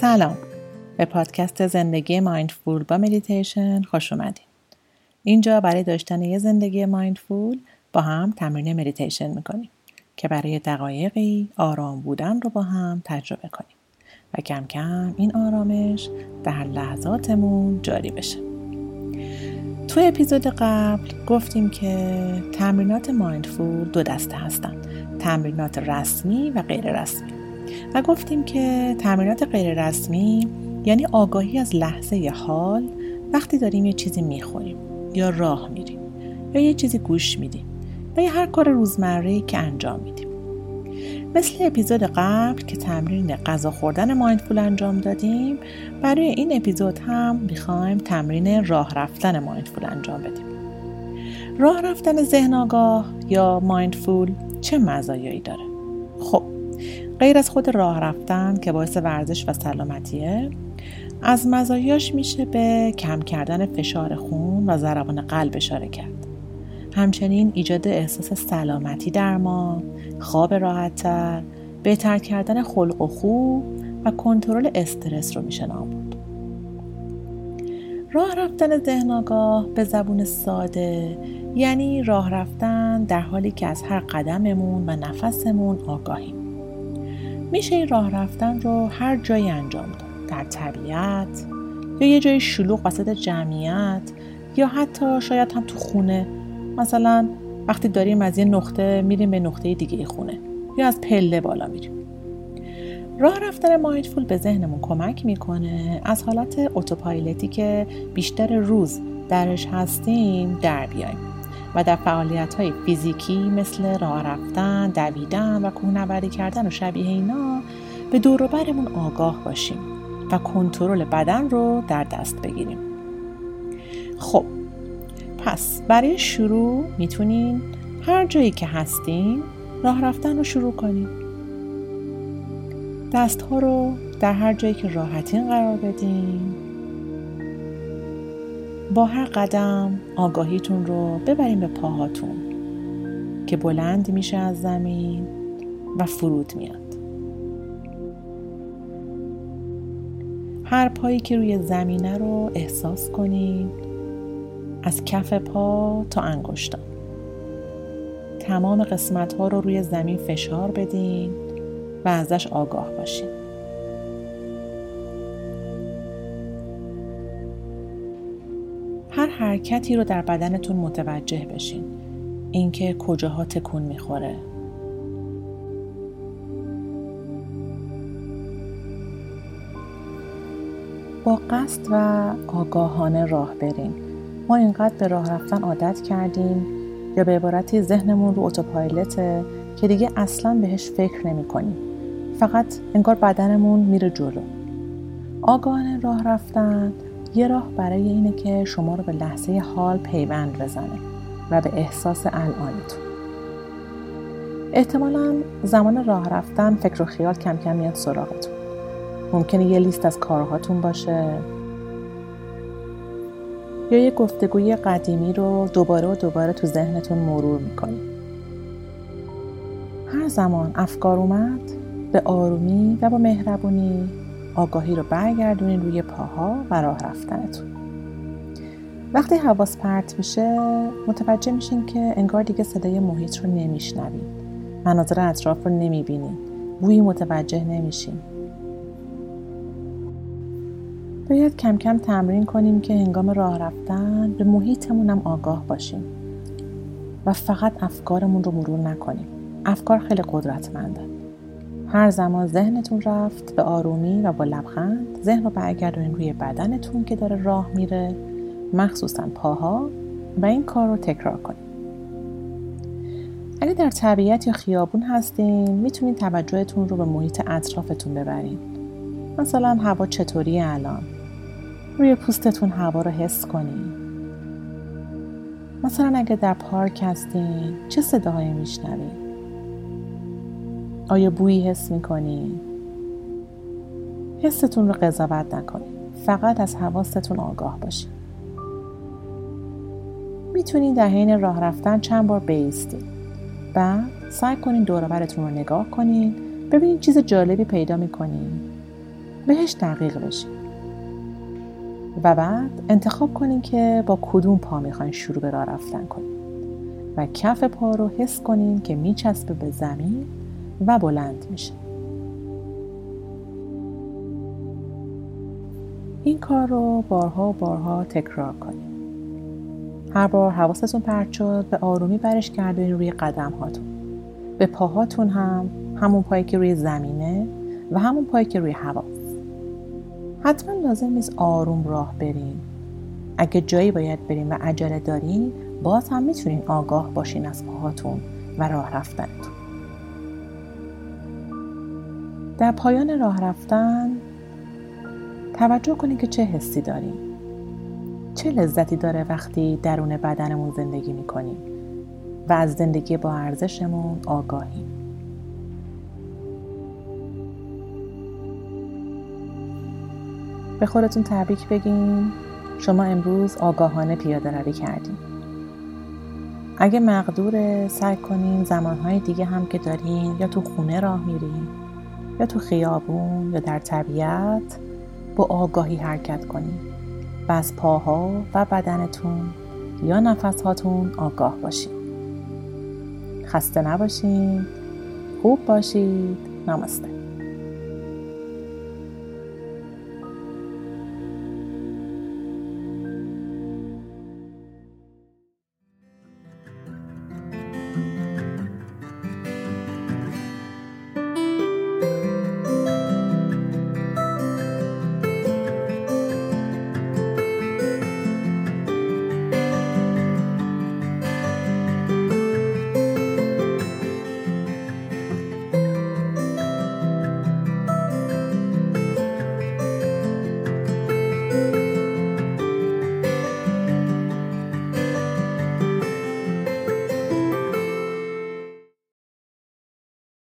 سلام. به پادکست زندگی mindful با مدیتیشن خوش اومدین. اینجا برای داشتن یه زندگی mindful با هم تمرین مدیتیشن می‌کنیم که برای دقایقی آرام بودن رو با هم تجربه کنیم و کم کم این آرامش در لحظاتمون جاری بشه. تو اپیزود قبل گفتیم که تمرینات mindful دو دسته هستن. تمرینات رسمی و غیر رسمی و گفتیم که تمرینات غیر رسمی یعنی آگاهی از لحظه حال وقتی داریم یه چیزی می‌خوریم یا راه میریم یا یه چیزی گوش میدیم و یا هر کار روزمره که انجام میدیم. مثل اپیزود قبل که تمرین غذا خوردن مایندفول انجام دادیم برای این اپیزود هم می‌خوایم تمرین راه رفتن مایندفول انجام بدیم. راه رفتن ذهن آگاه یا مایندفول چه مزایایی داره؟ خب غیر از خود راه رفتن که باعث ورزش و سلامتیه از مزایاش میشه به کم کردن فشار خون و ضربان قلب اشاره کرد. همچنین ایجاد احساس سلامتی در ما خواب راحتتر بهتر کردن خلق و خوب و کنترل استرس رو میشه نام بود راه رفتن ذهن آگاه به زبون ساده یعنی راه رفتن در حالی که از هر قدممون و نفسمون آگاهیم. میشه این راه رفتن رو هر جایی انجام داد. در طبیعت یا یه جای شلوغ وسط جمعیت یا حتی شاید هم تو خونه. مثلا وقتی داریم از یه نقطه میریم به نقطه دیگه خونه یا از پله بالا میریم. راه رفتن مایندفول به ذهنمون کمک می‌کنه. از حالت اتوپایلتی که بیشتر روز درش هستیم در بیایم. و در فعالیت های فیزیکی مثل راه رفتن، دویدن و کوهنوردی کردن و شبیه اینا به دوروبرمون آگاه باشیم و کنترل بدن رو در دست بگیریم. خب پس برای شروع می‌تونین هر جایی که هستین راه رفتن رو شروع کنین. دست ها رو در هر جایی که راحتین قرار بدین با هر قدم آگاهیتون رو ببرین به پاهاتون که بلند میشه از زمین و فرود میاد. هر پایی که روی زمینه رو احساس کنین از کف پا تا انگشتان. تمام قسمت ها رو روی زمین فشار بدین و ازش آگاه باشین. حرکتی رو در بدنتون متوجه بشین. اینکه کجاها تکون می‌خوره. با قصد و آگاهانه راه بریم ما اینقدر به راه رفتن عادت کردیم یا به عبارتی ذهنمون رو اتوپایلته که دیگه اصلا بهش فکر نمی کنیم. فقط انگار بدنمون میره جلو. آگاهانه راه رفتن یه راه برای اینه که شما رو به لحظه حال پیوند بزنه و به احساس الانتون. احتمالا زمان راه رفتن فکر و خیال کم کم میاد سراغتون. ممکنه یه لیست از کارهاتون باشه. یا یه گفتگوی قدیمی رو دوباره و دوباره تو ذهنتون مرور می‌کنید. هر زمان افکار اومد به آرومی و با مهربونی آگاهی رو برگردونین روی پاها و راه رفتنتون. وقتی حواس پرت میشه متوجه میشین که انگار دیگه صدای محیط رو نمیشنوین. مناظر اطراف رو نمی‌بینین. بویی متوجه نمیشین. باید کم کم تمرین کنیم که هنگام راه رفتن به محیطمونم آگاه باشیم. و فقط افکارمون رو مرور نکنیم. افکار خیلی قدرتمنده. هر زمان ذهنتون رفت به آرومی و با لبخند ذهن رو برگردونین روی بدنتون که داره راه میره. مخصوصا پاها و این کار رو تکرار کنید اگه در طبیعت یا خیابون هستین می‌تونین توجهتون رو به محیط اطرافتون ببرین. مثلا هوا چطوری الان؟ روی پوستتون هوا رو حس کنین. مثلا اگه در پارک هستین چه صداهایی میشنوین؟ آیا بویی حس می‌کنی؟ حستون رو قضاوت نکنید فقط از حواستون آگاه باشید می‌تونید در حین راه رفتن چند بار بیستید بعد سعی کنین دورآورتون رو نگاه کنین. ببینید چیز جالبی پیدا می‌کنین بهش دقیق بشین. و بعد انتخاب کنین که با کدوم پا می‌خواین شروع به راه رفتن کنین. و کف پا رو حس کنین که میچسبه به زمین و بلند میشه. این کار رو بارها و بارها تکرار کنید هر بار حواستون پرت شد به آرومی برش گردونین روی قدم هاتون. به پاهاتون هم همون پایی که روی زمینه و همون پایی که روی هواست حتما لازم نیست آروم راه برین. اگه جایی باید برین و عجله دارین باز هم می‌تونین آگاه باشین از پاهاتون و راه رفتنتون. در پایان راه رفتن توجه کنید که چه حسی داریم. چه لذتی داره وقتی درون بدنمون زندگی می‌کنیم و از زندگی با ارزشمون آگاهیم. به خودتون تبریک بگین. شما امروز آگاهانه پیاده روی کردین. اگه مقدور سعی کنین زمانهای دیگه هم که دارین یا تو خونه راه میرین یا تو خیابون یا در طبیعت با آگاهی حرکت کنید و از پاها و بدنتون یا نفسهاتون آگاه باشید خسته نباشید خوب باشید. نمسته.